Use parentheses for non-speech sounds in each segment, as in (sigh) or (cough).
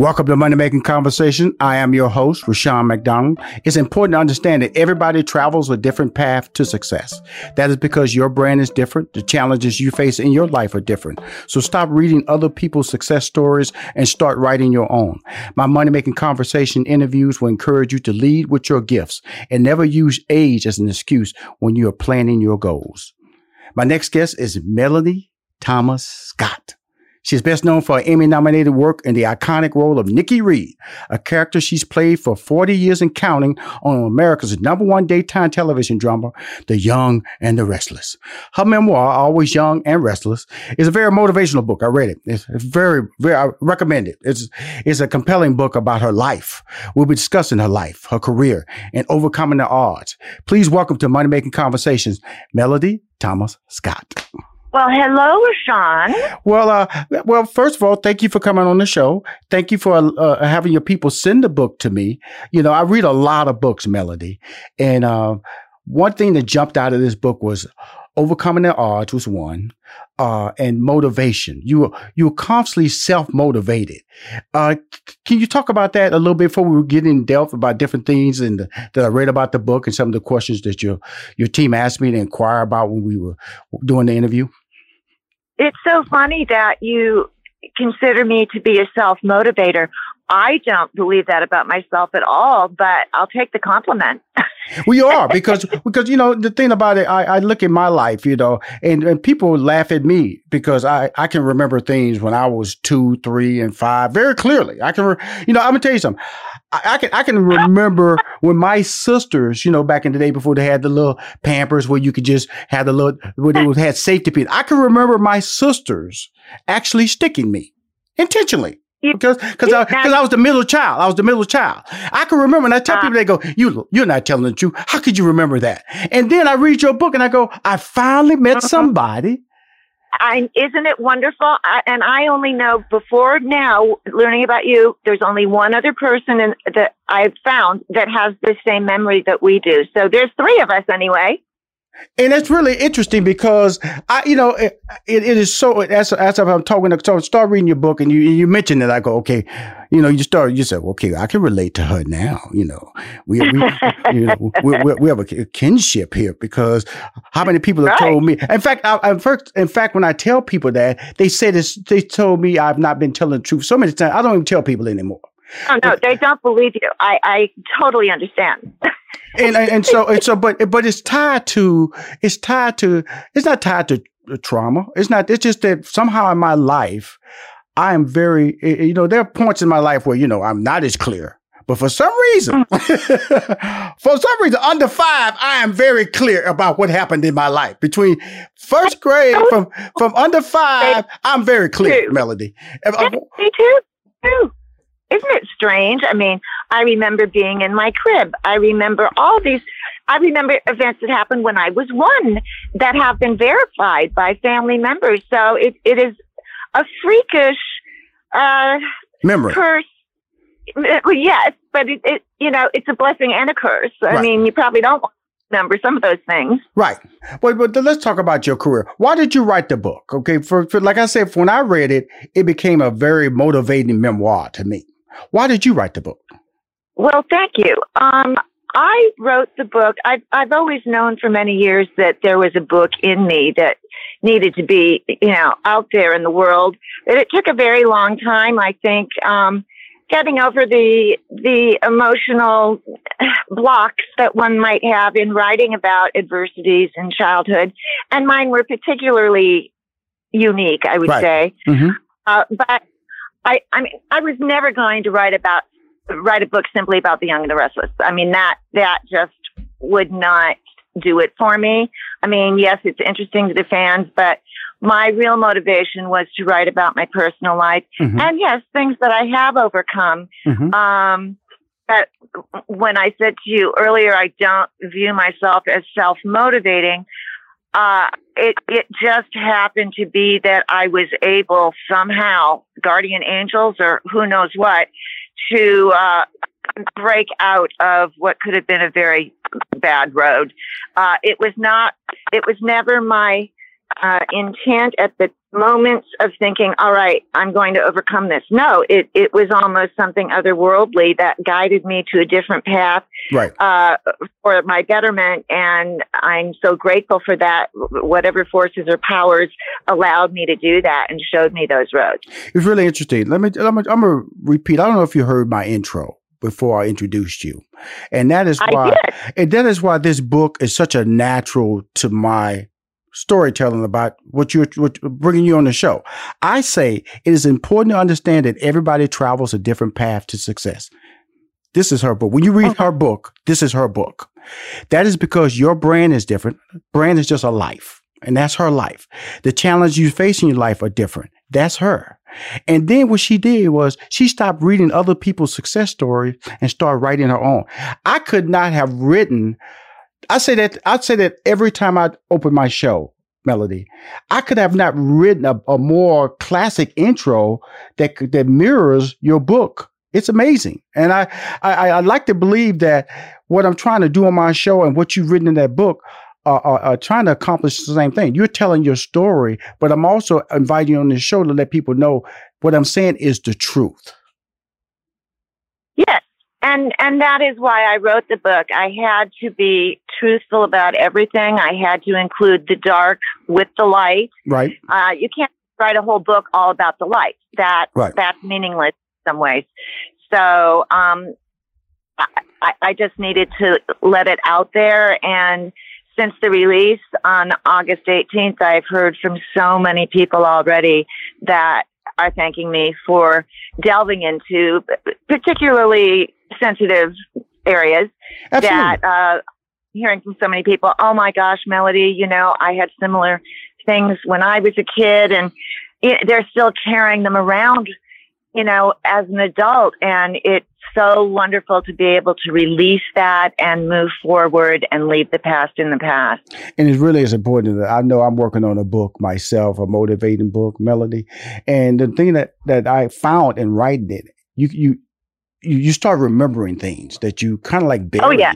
Welcome to Money Making Conversation. I am your host, Rushion McDonald. It's important to understand that everybody travels a different path to success. That is because your brand is different. The challenges you face in your life are different. So stop reading other people's success stories and start writing your own. My Money Making Conversation interviews will encourage you to lead with your gifts and never use age as an excuse when you are planning your goals. My next guest is Melody Thomas Scott. She's best known for her Emmy nominated work in the iconic role of Nikki Reed, a character she's played for 40 years and counting on America's number one daytime television drama, The Young and the Restless. Her memoir, Always Young and Restless, is a very motivational book. I read it. It's very, very, I recommend it. It's, it's a compelling book about her life. We'll be discussing her life, her career, and overcoming the odds. Please welcome to Money Making Conversations, Melody Thomas Scott. Well, hello, Sean. Well, uh, well, first of all, thank you for coming on the show. Thank you for uh, having your people send the book to me. You know, I read a lot of books, Melody, and uh, one thing that jumped out of this book was overcoming the odds was one, uh, and motivation. You were you were constantly self motivated. Uh, can you talk about that a little bit before we get in depth about different things and that I read about the book and some of the questions that your your team asked me to inquire about when we were doing the interview? It's so funny that you consider me to be a self motivator. I don't believe that about myself at all, but I'll take the compliment. (laughs) we are because because you know the thing about it, I, I look at my life, you know, and, and people laugh at me because I, I can remember things when I was two, three, and five very clearly. I can, re- you know, I'm gonna tell you something. I, I, can I can remember when my sisters, you know, back in the day before they had the little Pampers where you could just have the little where they had safety pins. I can remember my sisters actually sticking me intentionally because because I, cause I was the middle child. I was the middle child. I can remember, and I tell uh, people, they go, "You you're not telling the truth. How could you remember that?" And then I read your book, and I go, "I finally met uh-huh. somebody." I, isn't it wonderful? I, and I only know before now, learning about you, there's only one other person in, that I've found that has the same memory that we do. So there's three of us anyway. And it's really interesting because I, you know, it, it, it is so. As as I'm talking, so start reading your book, and you you mentioned it. I go, okay, you know, you start. You said, okay, I can relate to her now. You know, we we (laughs) you know we, we, we, have a kinship here because how many people have right. told me? In fact, I, I, first, in fact, when I tell people that, they say this. They told me I've not been telling the truth so many times. I don't even tell people anymore. Oh no, they don't believe you. I I totally understand. (laughs) and and so and so, but but it's tied to it's tied to it's not tied to uh, trauma. It's not. It's just that somehow in my life, I am very. Eh, eh, you know, there are points in my life where you know I'm not as clear. But for some reason, mm. (laughs) for some reason, under five, I am very clear about what happened in my life. Between first grade from from under five, I'm very clear, Melody. Uh, me too. Isn't it strange? I mean, I remember being in my crib. I remember all these. I remember events that happened when I was one that have been verified by family members. So it, it is a freakish uh, memory curse. Well, yes, but it, it, you know, it's a blessing and a curse. I right. mean, you probably don't remember some of those things. Right. But, but let's talk about your career. Why did you write the book? Okay. For, for like I said, when I read it, it became a very motivating memoir to me. Why did you write the book? Well, thank you. Um, I wrote the book. I've, I've always known for many years that there was a book in me that needed to be, you know, out there in the world. But it took a very long time, I think, um, getting over the the emotional blocks that one might have in writing about adversities in childhood, and mine were particularly unique, I would right. say. Mm-hmm. Uh, but I, I mean, I was never going to write about, write a book simply about the young and the restless. I mean, that, that just would not do it for me. I mean, yes, it's interesting to the fans, but my real motivation was to write about my personal life mm-hmm. and yes, things that I have overcome. Mm-hmm. Um, but when I said to you earlier, I don't view myself as self motivating uh, it it just happened to be that I was able somehow, guardian angels or who knows what, to uh, break out of what could have been a very bad road. Uh, it was not. It was never my uh, intent at the moments of thinking, all right, I'm going to overcome this. No, it, it was almost something otherworldly that guided me to a different path right. uh, for my betterment. And I'm so grateful for that. Whatever forces or powers allowed me to do that and showed me those roads. It's really interesting. Let me, I'm going to repeat. I don't know if you heard my intro before I introduced you. And that is why, and that is why this book is such a natural to my storytelling about what you're what, bringing you on the show. I say it is important to understand that everybody travels a different path to success. This is her book. When you read her book, this is her book. That is because your brand is different. Brand is just a life, and that's her life. The challenges you face in your life are different. That's her. And then what she did was she stopped reading other people's success stories and started writing her own. I could not have written I say that I say that every time I open my show, Melody, I could have not written a, a more classic intro that that mirrors your book. It's amazing, and I, I I like to believe that what I'm trying to do on my show and what you've written in that book are, are, are, trying to accomplish the same thing. You're telling your story, but I'm also inviting you on the show to let people know what I'm saying is the truth. Yes, and and that is why I wrote the book. I had to be truthful about everything. I had to include the dark with the light. Right. Uh, you can't write a whole book all about the light. That right. that's meaningless in some ways. So um, I, I just needed to let it out there. And since the release on August 18th, I've heard from so many people already that are thanking me for delving into particularly sensitive areas Absolutely. that uh, hearing from so many people, oh my gosh, Melody, you know, I had similar things when I was a kid and it, they're still carrying them around, you know, as an adult. And it's so wonderful to be able to release that and move forward and leave the past in the past. And it really is important that I know I'm working on a book myself, a motivating book, Melody. And the thing that, that I found in writing it, you, you, you start remembering things that you kind of like buried. Oh, yeah.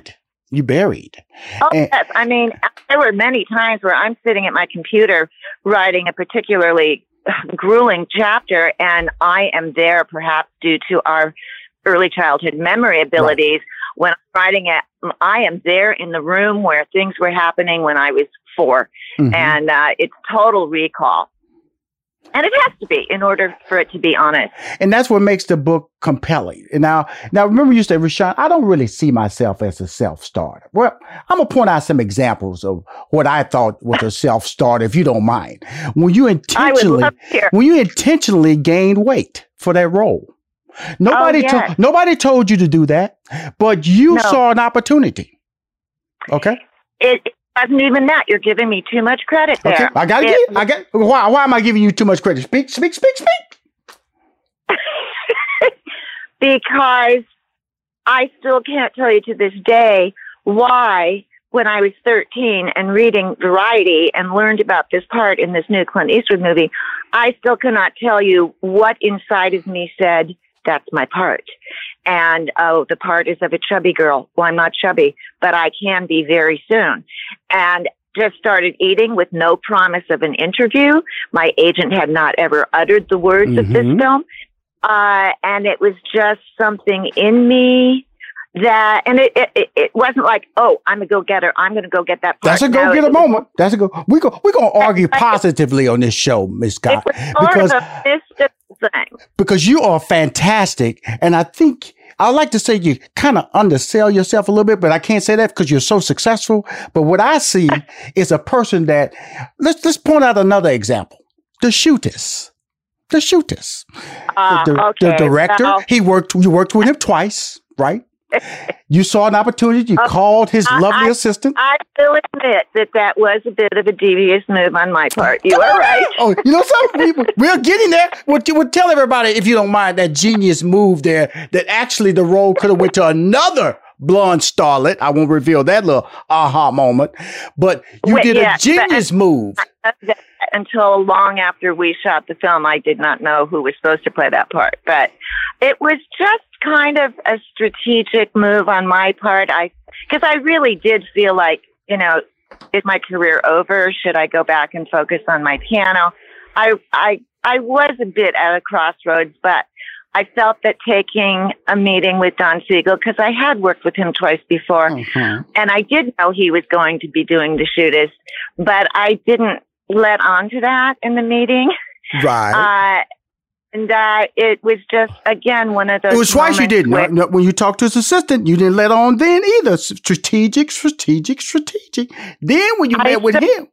You buried. Oh, and, yes. I mean, there were many times where I'm sitting at my computer writing a particularly (sighs) grueling chapter, and I am there perhaps due to our early childhood memory abilities. Right. When I'm writing it, I am there in the room where things were happening when I was 4 mm-hmm. and uh, it's total recall. And it has to be in order for it to be honest. And that's what makes the book compelling. And now, now remember you said, Rushion, I don't really see myself as a self-starter. Well, I'm gonna point out some examples of what I thought was a self-starter, if you don't mind. When you intentionally, when you intentionally gained weight for that role. Nobody, oh, yes. to, nobody told you to do that, but you no. saw an opportunity. Okay. It wasn't even that. You're giving me too much credit there. Okay. I gotta give. I got. Why? Why am I giving you too much credit? Speak. Speak. Speak. Speak. (laughs) because I still can't tell you to this day why, when I was 13 and reading Variety and learned about this part in this new Clint Eastwood movie, I still cannot tell you what inside of me said that's my part. And oh, the part is of a chubby girl. Well, I'm not chubby, but I can be very soon. And just started eating with no promise of an interview. My agent had not ever uttered the words mm-hmm. of this mm-hmm. film. Uh, and it was just something in me that, and it, it, it wasn't like, oh, I'm a go getter. I'm going to go get that. Part. That's a go get a moment. That's a go. We go. We're going to argue positively on this show, Miss Scott, because thing. Because you are fantastic, and I think I like to say you kind of undersell yourself a little bit, but I can't say that because you're so successful. But what I see (laughs) is a person that let's let's point out another example: the shooters. The shooters. Uh, the, okay. the, director. He worked. You worked with him twice, right? You saw an opportunity. You uh, called his lovely I, assistant. I will admit that that was a bit of a devious move on my part. You are (laughs) right. oh, you know something? We, are getting there. What you would tell everybody, if you don't mind, that genius move there. That actually the role could have went to another blonde starlet. I won't reveal that little aha moment, but you Wait, did yeah, a genius move. Until long after we shot the film, I did not know who was supposed to play that part, but it was just kind of a strategic move on my part. I because I really did feel like you know, is my career over? Should I go back and focus on my piano? I I I was a bit at a crossroads, but I felt that taking a meeting with Don Siegel, because I had worked with him twice before, mm-hmm. and I did know he was going to be doing the shootist, but I didn't let on to that in the meeting. Right. Uh, and uh, it was just again one of those. It was twice you didn't. Where, when you talked to his assistant, you didn't let on then either. Strategic, strategic, strategic. Then when you I met with him,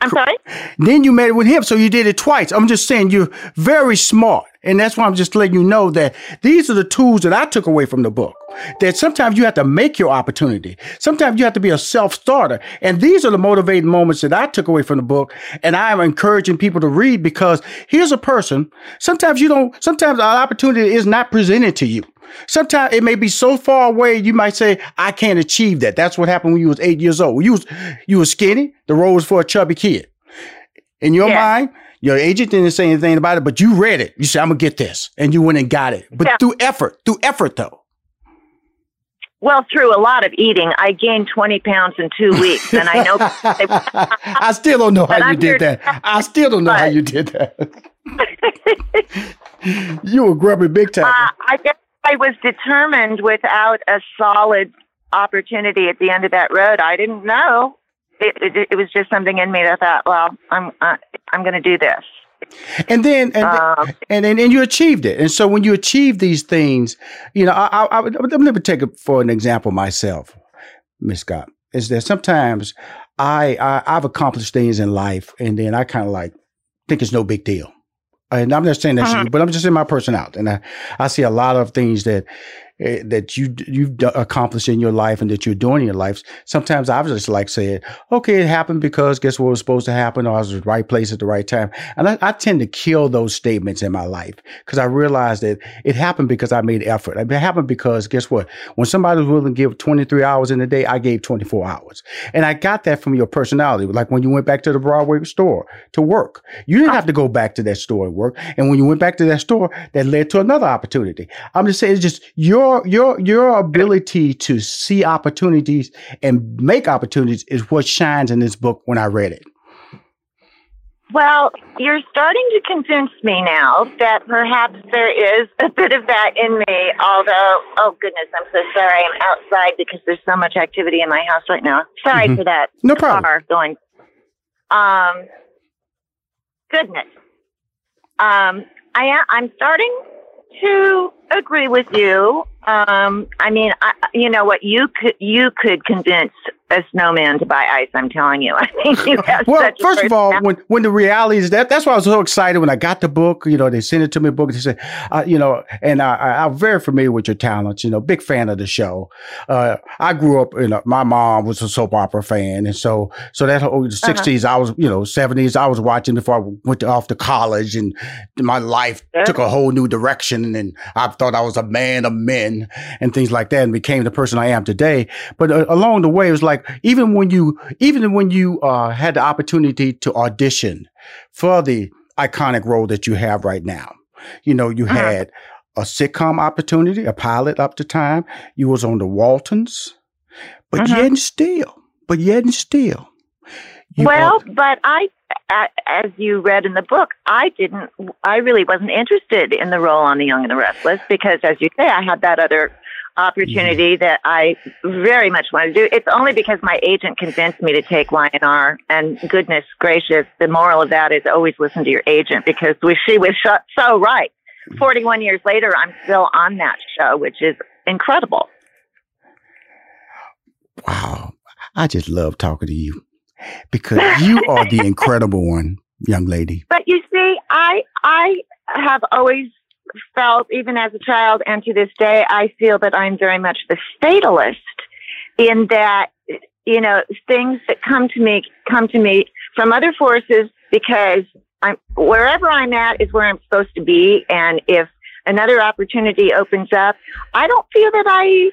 I'm sorry? Then you met it with him, so you did it twice. I'm just saying you're very smart. And that's why I'm just letting you know that these are the tools that I took away from the book. That sometimes you have to make your opportunity. Sometimes you have to be a self-starter. And these are the motivating moments that I took away from the book. And I am encouraging people to read because here's a person. Sometimes you don't, sometimes an opportunity is not presented to you. Sometimes it may be so far away, you might say, I can't achieve that. That's what happened when you was eight years old. You was, you was skinny. The role was for a chubby kid. In your yeah. mind, your agent didn't say anything about it, but you read it. You said, I'm going to get this. And you went and got it. But yeah. through effort, through effort though. Well, through a lot of eating, I gained 20 pounds in two weeks. And I know. (laughs) I still don't know how you I'm did that. I still don't know how you did that. (laughs) you were grubby big time. Uh, I guess I was determined without a solid opportunity at the end of that road. I didn't know. It, it, it was just something in me that thought, well, I'm uh, I'm going to do this. And then, and, um, and, and and you achieved it. And so when you achieve these things, you know, I, I, I let me take it for an example myself, Miss Scott. Is that sometimes I, I I've accomplished things in life, and then I kind of like think it's no big deal and I'm not saying that, uh-huh. but I'm just in my personality, and I, I see a lot of things that Eh, that you you've accomplished in your life and that you're doing in your life. Sometimes I was just like saying, "Okay, it happened because guess what was supposed to happen, or I was the right place at the right time." And I, I tend to kill those statements in my life because I realize that it happened because I made effort. It happened because guess what? When somebody was willing to give 23 hours in a day, I gave 24 hours, and I got that from your personality. Like when you went back to the Broadway store to work, you didn't have to go back to that store and work. And when you went back to that store, that led to another opportunity. I'm just saying, it's just your your your your ability to see opportunities and make opportunities is what shines in this book when I read it. Well, you're starting to convince me now that perhaps there is a bit of that in me. Although, oh goodness, I'm so sorry. I'm outside because there's so much activity in my house right now. Sorry mm-hmm. for that. No problem. Car going. Um, goodness. Um, I I'm starting to agree with you. Um, I mean, I, you know what? You could you could convince a snowman to buy ice. I'm telling you. (laughs) I think you have. (laughs) well, first of all, when when the reality is that that's why I was so excited when I got the book. You know, they sent it to me a book. They said, uh, you know, and I, I, am very familiar with your talents. You know, big fan of the show. Uh, I grew up. You know, my mom was a soap opera fan, and so so that whole the uh-huh. 60s, I was you know 70s, I was watching before I went to, off to college, and my life yeah. took a whole new direction, and I thought I was a man of men and things like that, and became the person I am today. But uh, along the way, it was like even when you even when you uh, had the opportunity to audition for the iconic role that you have right now, you know, you uh-huh. had a sitcom opportunity, a pilot up to time. You was on the Waltons, but uh-huh. yet and still, but yet and still. well, are, but I as you read in the book, I didn't, I really wasn't interested in the role on The Young and the Restless because, as you say, I had that other opportunity mm-hmm. that I very much wanted to do. It's only because my agent convinced me to take Y&R. And goodness gracious, the moral of that is always listen to your agent because we, she was so right. Mm-hmm. 41 years later, I'm still on that show, which is incredible. Wow. I just love talking to you because you are the incredible one, young lady. But you see, I I have always felt, even as a child and to this day, I feel that I'm very much the fatalist in that, you know, things that come to me come to me from other forces because I'm wherever I'm at is where I'm supposed to be. And if another opportunity opens up, I don't feel that I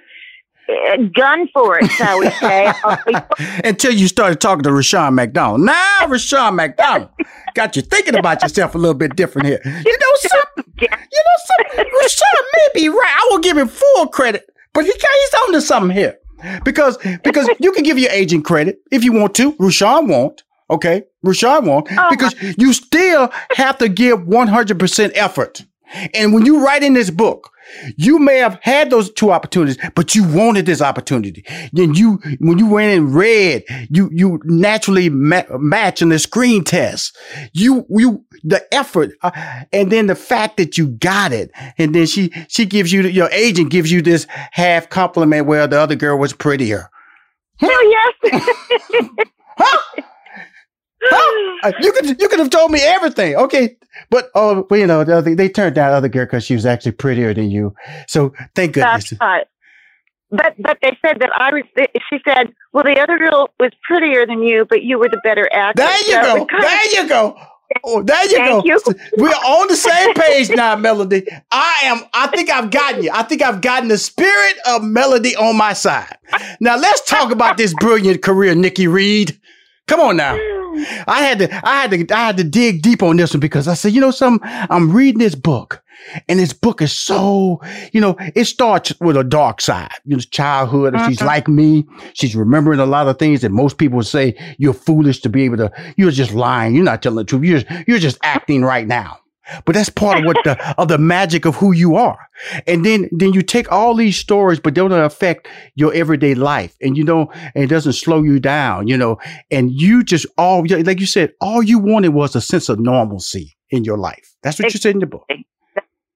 Uh, gun for it, shall we say. (laughs) Uh, Until you started talking to Rushion McDonald. Now, Rushion McDonald got you thinking about yourself a little bit different here. You know something? You know something? Rushion may be right. I will give him full credit, but he, he's onto something here. Because because you can give your agent credit if you want to. Rushion won't. Okay, Rushion won't oh, because you still have to give 100% effort. And when you write in this book, you may have had those two opportunities, but you wanted this opportunity. Then you, when you went and read, you, you naturally ma- match in the screen test. You, you, the effort, uh, and then the fact that you got it. And then she, she gives you, your agent gives you this half compliment where the other girl was prettier. Oh, yes. huh? (laughs) Huh? You could you could have told me everything. Okay, but oh, well, you know, they, they turned down other girl because she was actually prettier than you. So thank goodness. That's right. But but they said that I was. She said, "Well, the other girl was prettier than you, but you were the better actor." There you so go. There you go. Oh, there you Thank go. You. We're on the same page now, Melody. I am. I think I've gotten you. I think I've gotten the spirit of Melody on my side. Now let's talk about this brilliant career, Nikki Reed. Come on now. I had to, I had to, I had to dig deep on this one because I said, you know, some, I'm reading this book and this book is so, you know, it starts with a dark side, you know, childhood. If she's mm-hmm. like me, she's remembering a lot of things that most people would say you're foolish to be able to, you're just lying. You're not telling the truth. You're, you're just acting right now. But that's part of what the of the magic of who you are. And then then you take all these stories, but they don't affect your everyday life. And you know, and it doesn't slow you down, you know, and you just all like you said, all you wanted was a sense of normalcy in your life. That's what you said in the book.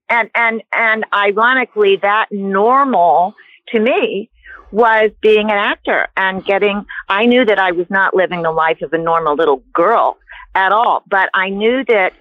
And and and ironically, that normal to me was being an actor and getting I knew that I was not living the life of a normal little girl at all. But I knew that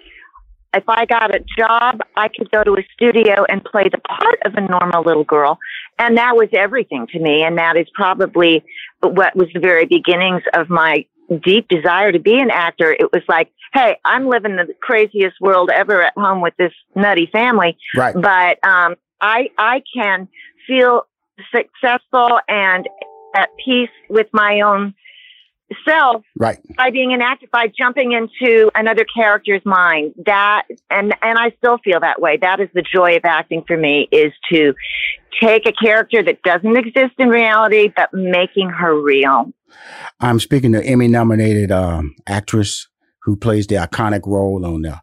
if I got a job, I could go to a studio and play the part of a normal little girl. And that was everything to me. And that is probably what was the very beginnings of my deep desire to be an actor. It was like, hey, I'm living the craziest world ever at home with this nutty family. Right. But um, I I can feel successful and at peace with my own self right. by being an actor by jumping into another character's mind. That and and i still feel that way. That is the joy of acting for me is to take a character that doesn't exist in reality but making her real. I'm speaking to emmy nominated um, actress who plays the iconic role on uh,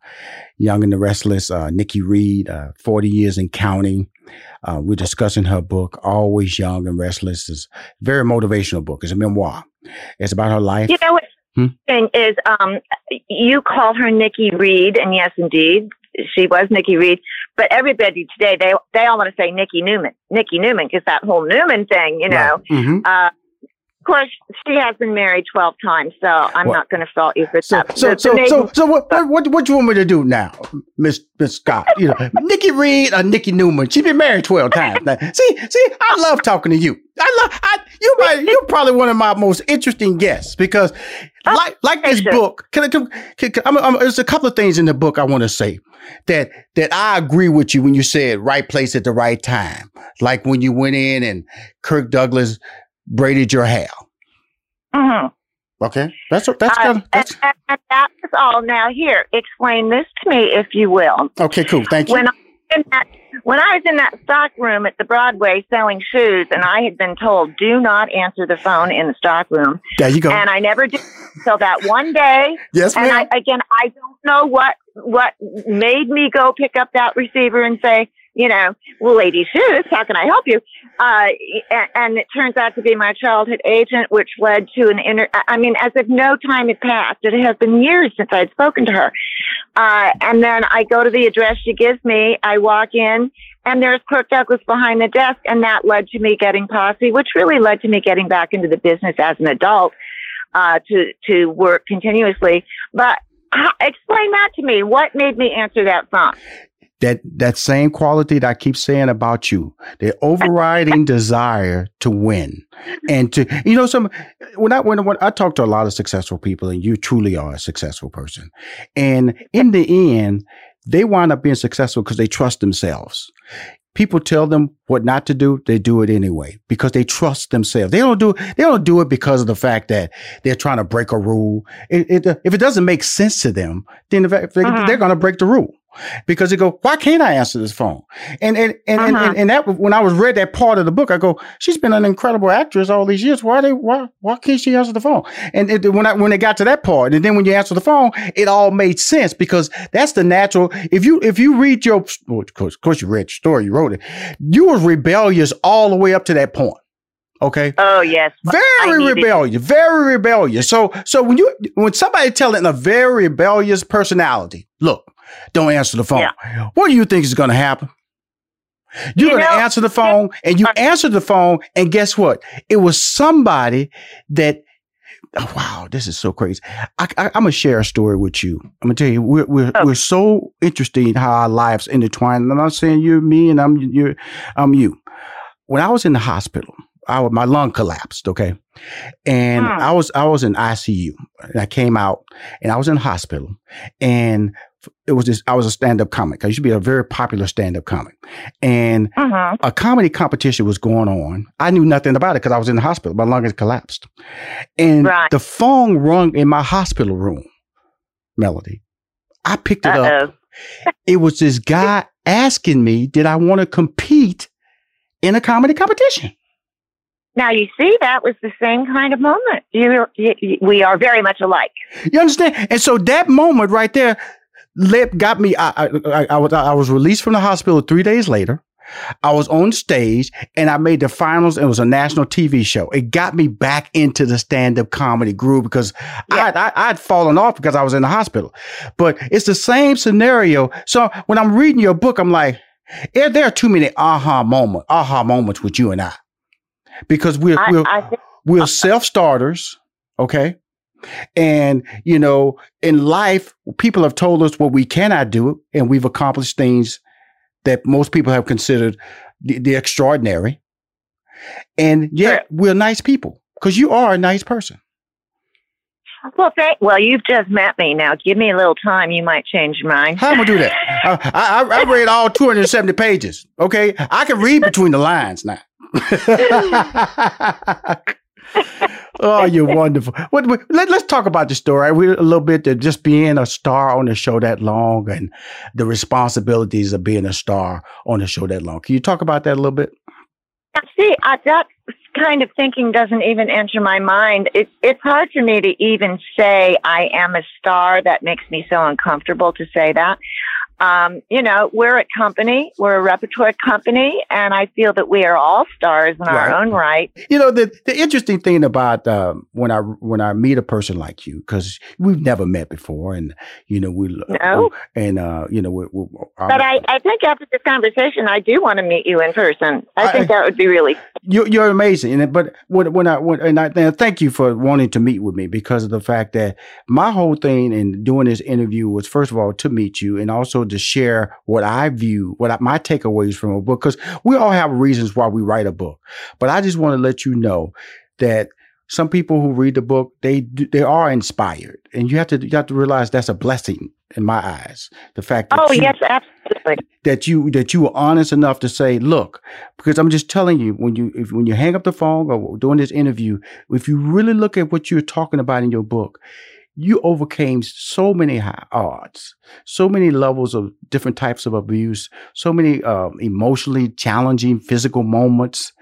young and the restless uh, nikki reed uh, 40 years in counting. Uh, we're discussing her book always young and restless. Is a very motivational book. It's a memoir it's about her life. You know what hmm? thing is, um, you call her Nikki Reed, and yes, indeed, she was Nikki Reed. But everybody today, they they all want to say Nikki Newman, Nikki Newman, because that whole Newman thing, you know. Right. Mm-hmm. Uh, of course, she has been married twelve times, so I'm not going to fault you for so, that. So, so, so, so, so, what, what, what, do you want me to do now, Miss Miss Scott? You know, (laughs) Nikki Reed or Nikki Newman? She's been married twelve times. Now, see, see, I love talking to you. I love I, you. Might, you're probably one of my most interesting guests because, oh, like, like this book. Can I? Can, can, can, I'm, I'm, there's a couple of things in the book I want to say that that I agree with you when you said right place at the right time. Like when you went in and Kirk Douglas braided your hair. Mm-hmm. Okay, that's that's uh, good. That's... And, and, that is all. Now, here, explain this to me, if you will. Okay, cool. Thank you. When I, that, when I was in that stock room at the Broadway selling shoes, and I had been told, "Do not answer the phone in the stock room." There you go. And I never did until that one day. yes, ma'am. And I, again, I don't know what what made me go pick up that receiver and say, you know, well, lady shoes, how can I help you? Uh, and it turns out to be my childhood agent, which led to an inter, I mean, as if no time had passed. It has been years since I'd spoken to her. Uh, and then I go to the address she gives me. I walk in and there's Kirk Douglas behind the desk. And that led to me getting posse, which really led to me getting back into the business as an adult, uh, to, to work continuously. But uh, explain that to me. What made me answer that phone? That that same quality that I keep saying about you, the overriding (laughs) desire to win and to you know some when I when, when I talk to a lot of successful people and you truly are a successful person, and in the end they wind up being successful because they trust themselves. People tell them what not to do, they do it anyway because they trust themselves. They don't do they don't do it because of the fact that they're trying to break a rule. It, it, if it doesn't make sense to them, then uh-huh. they're going to break the rule. Because they go, why can't I answer this phone? And and and, uh-huh. and, and, that when I was read that part of the book, I go, she's been an incredible actress all these years. Why they why why can't she answer the phone? And it, when I when it got to that part, and then when you answer the phone, it all made sense because that's the natural. If you if you read your, well, of course, of course you read your story, you wrote it. You were rebellious all the way up to that point. Okay. Oh yes. Very rebellious. Very rebellious. So so when you when somebody telling a very rebellious personality, look, don't answer the phone. Yeah. What do you think is going to happen? You're you going to answer the phone, and you answer the phone, and guess what? It was somebody that. Oh, wow, this is so crazy. I, am gonna share a story with you. I'm gonna tell you, we're we're, oh. we're so interested in how our lives intertwine. And I'm not saying you're me and I'm you. I'm you. When I was in the hospital, I, my lung collapsed. Okay. And hmm. I was, I was in ICU and I came out and I was in hospital and it was just, I was a stand up comic. I used to be a very popular stand up comic and uh-huh. a comedy competition was going on. I knew nothing about it because I was in the hospital. My lung had collapsed and right. the phone rung in my hospital room, Melody. I picked it Uh-oh. up. (laughs) it was this guy asking me, did I want to compete in a comedy competition? Now you see, that was the same kind of moment. You, you, we are very much alike. You understand? And so that moment right there, lip got me. I, I, I, was I was released from the hospital three days later. I was on stage and I made the finals. It was a national TV show. It got me back into the stand up comedy groove because yeah. I, I, I'd fallen off because I was in the hospital. But it's the same scenario. So when I'm reading your book, I'm like, yeah, there are too many aha moment, aha moments with you and I because we're I, we're, I we're self starters, okay? And you know, in life, people have told us what we cannot do, and we've accomplished things that most people have considered the, the extraordinary. And yet, sure. we're nice people because you are a nice person. Well, thank. Well, you've just met me. Now, give me a little time. You might change your mind. How am I gonna do that? (laughs) I, I, I read all 270 pages. Okay, I can read between the lines now. (laughs) oh, you're wonderful. What, what, let, us talk about the story. We a little bit of just being a star on the show that long and the responsibilities of being a star on the show that long. Can you talk about that a little bit? See, I, that kind of thinking doesn't even enter my mind. It, it's hard for me to even say I am a star. That makes me so uncomfortable to say that um, you know, we're a company, we're a repertoire company, and I feel that we are all stars in right. our own right. You know, the the interesting thing about um, when I when I meet a person like you, because we've never met before, and you know we no, and uh, you know, we, we, but I, I think after this conversation, I do want to meet you in person. I, I think that would be really. You're, you're amazing, and but when when I when, and I and thank you for wanting to meet with me because of the fact that my whole thing in doing this interview was first of all to meet you, and also to share what I view, what I, my takeaways from a book, because we all have reasons why we write a book. But I just want to let you know that some people who read the book, they they are inspired, and you have to you have to realize that's a blessing in my eyes. The fact that oh you, yes, absolutely that you that you were honest enough to say, look, because I'm just telling you when you if, when you hang up the phone or doing this interview, if you really look at what you're talking about in your book, you overcame so many odds, so many levels of different types of abuse, so many um, emotionally challenging physical moments,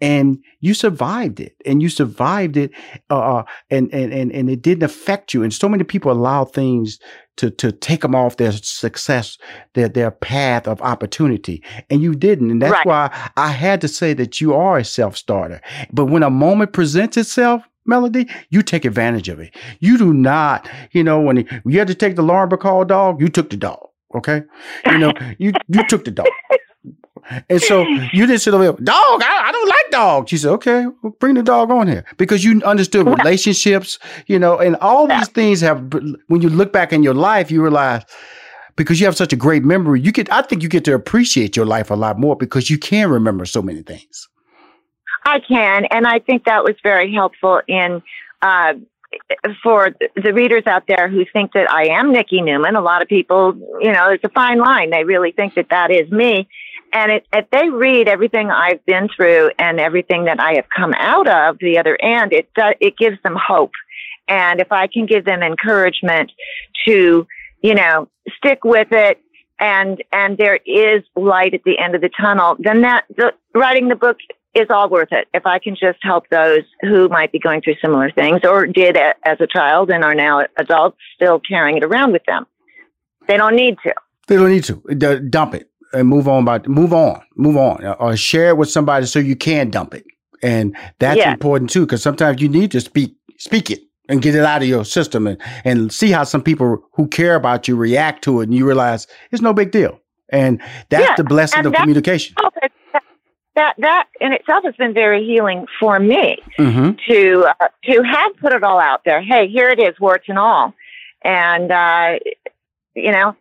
and you survived it. And you survived it, uh, uh, and, and and and it didn't affect you. And so many people allow things to to take them off their success, their their path of opportunity, and you didn't. And that's right. why I had to say that you are a self starter. But when a moment presents itself Melody, you take advantage of it. You do not, you know, when, you had to take the alarm call dog, you took the dog. Okay. You know, (laughs) you, you took the dog. And so you didn't sit over there, dog, I, I, don't like dogs. She said, okay, well, bring the dog on here because you understood relationships, you know, and all these things have, when you look back in your life, you realize because you have such a great memory, you get, I think you get to appreciate your life a lot more because you can remember so many things. I can, and I think that was very helpful in uh, for the readers out there who think that I am Nikki Newman. A lot of people, you know, it's a fine line. They really think that that is me. And it, if they read everything I've been through and everything that I have come out of the other end, it does, it gives them hope. And if I can give them encouragement to, you know, stick with it, and and there is light at the end of the tunnel, then that the, writing the book is all worth it. If I can just help those who might be going through similar things or did as a child and are now adults still carrying it around with them. They don't need to. They don't need to. Dump it and move on about move on, move on, uh, or share it with somebody so you can dump it. And that's important too, because sometimes you need to speak speak it and get it out of your system and, and see how some people who care about you react to it and you realize it's no big deal. And that's yeah, the blessing of communication. That that in itself has been very healing for me mm-hmm. to uh, to have put it all out there. Hey, here it is, warts and all, and uh, you know,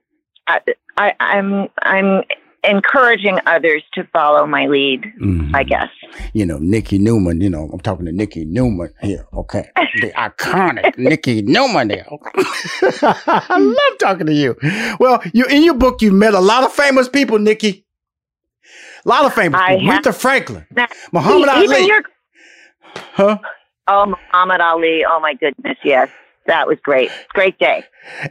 I, I, I'm I'm encouraging others to follow my lead, mm-hmm. I guess. You know, Nikki Newman, you know, I'm talking to Nikki Newman here, okay? the iconic (laughs) Nikki Newman there. (laughs) I love talking to you. Well, you in your book, you met a lot of famous people, Nikki. Lot of famous I people. Aretha Franklin, now, Muhammad Ali. Your... Huh? Oh, Muhammad Ali. Oh, my goodness, yes that was great. Great day.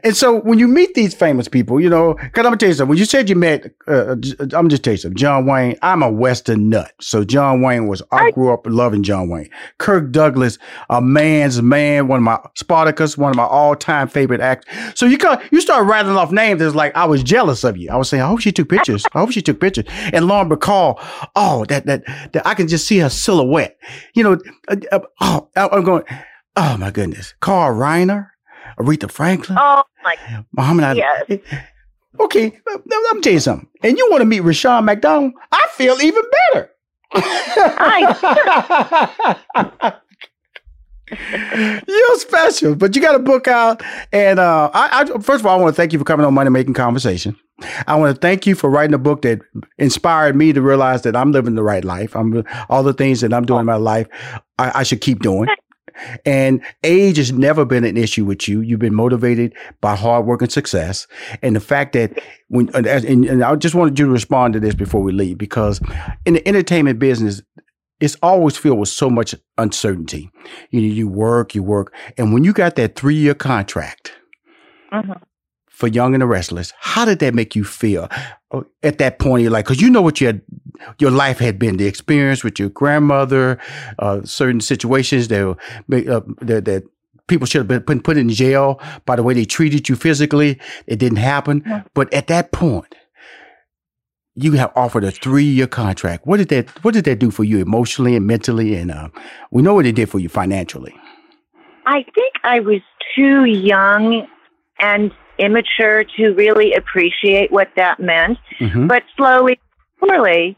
And so when you meet these famous people, you know, because I'm gonna tell you something. When you said you met, uh, I'm gonna just tell you something. John Wayne. I'm a Western nut, so John Wayne was. I grew up loving John Wayne. Kirk Douglas, a man's man, one of my Spartacus, one of my all time favorite actors. So you got you start rattling off names. It's like I was jealous of you. I was saying, I hope she took pictures. I hope she took pictures. And Lauren Bacall, oh, that that that I can just see her silhouette. You know, uh, uh, oh, I'm going. Oh my goodness. Carl Reiner, Aretha Franklin. Oh my Muhammad Ali. Yes. Okay, let me tell you something. And you want to meet Rushion McDonald? I feel even better. (laughs) You're special, but you got a book out, and uh, I, I, first of all, I want to thank you for coming on Money Making Conversation. I want to thank you for writing a book that inspired me to realize that I'm living the right life. I'm all the things that I'm doing in my life, I, I should keep doing. And age has never been an issue with you. You've been motivated by hard work and success. And the fact that when, and, and I just wanted you to respond to this before we leave, because in the entertainment business, it's always filled with so much uncertainty. You know, you work, you work. And when you got that three year contract, mm-hmm for Young and the Restless. How did that make you feel oh, at that point in your life? Because you know what your your life had been, the experience with your grandmother, uh, certain situations that, uh, that, that people should have been put, put in jail by the way they treated you physically. It didn't happen. Yeah. But at that point, you have offered a three year contract. What did that What did that do for you emotionally and mentally? And uh, we know what it did for you financially. I think I was too young and immature to really appreciate what that meant. Mm-hmm. But slowly, surely,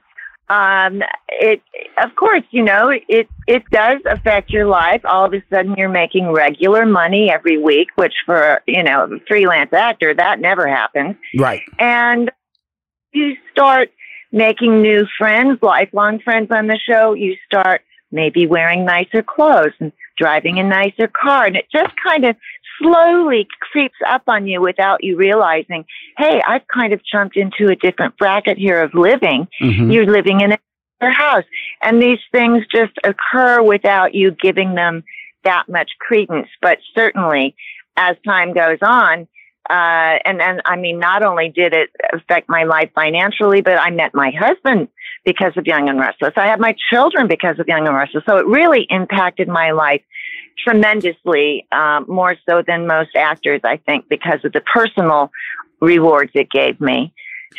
um, it of course, you know, it it does affect your life. All of a sudden, you're making regular money every week, which for you know a freelance actor that never happens. Right. And you start making new friends, lifelong friends on the show. You start maybe wearing nicer clothes and driving a nicer car, and it just kind of slowly creeps up on you without you realizing, hey, I've kind of jumped into a different bracket here of living. Mm-hmm. You're living in a house. And these things just occur without you giving them that much credence. But certainly, as time goes on, uh, and and I mean, not only did it affect my life financially, but I met my husband because of Young and Restless. I had my children because of Young and Restless. So it really impacted my life tremendously, um, more so than most actors, I think, because of the personal rewards it gave me.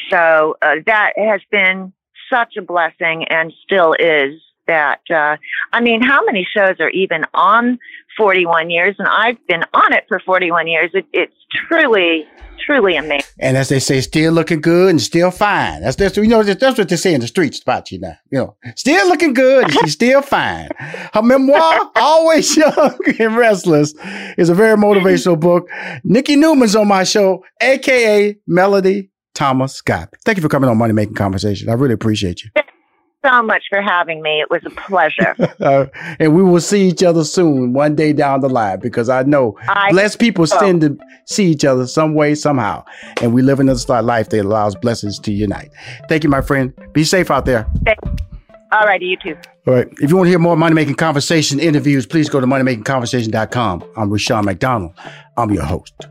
So uh, that has been such a blessing and still is that uh, I mean, how many shows are even on 41 years? And I've been on it for 41 years. It, it's truly, truly amazing. And as they say, still looking good and still fine. That's that's you know that's what they say in the streets about you now. You know, still looking good and she's still fine. Her memoir, (laughs) always young (laughs) and restless, is a very motivational book. Nikki Newman's on my show, aka Melody Thomas Scott. Thank you for coming on Money Making Conversation. I really appreciate you so much for having me. It was a pleasure. (laughs) uh, and we will see each other soon, one day down the line, because I know I blessed people so. tend to see each other some way, somehow. And we live in a life that allows blessings to unite. Thank you, my friend. Be safe out there. All righty, you too. All right. If you want to hear more Money Making Conversation interviews, please go to moneymakingconversation.com. I'm Rushion McDonald. I'm your host.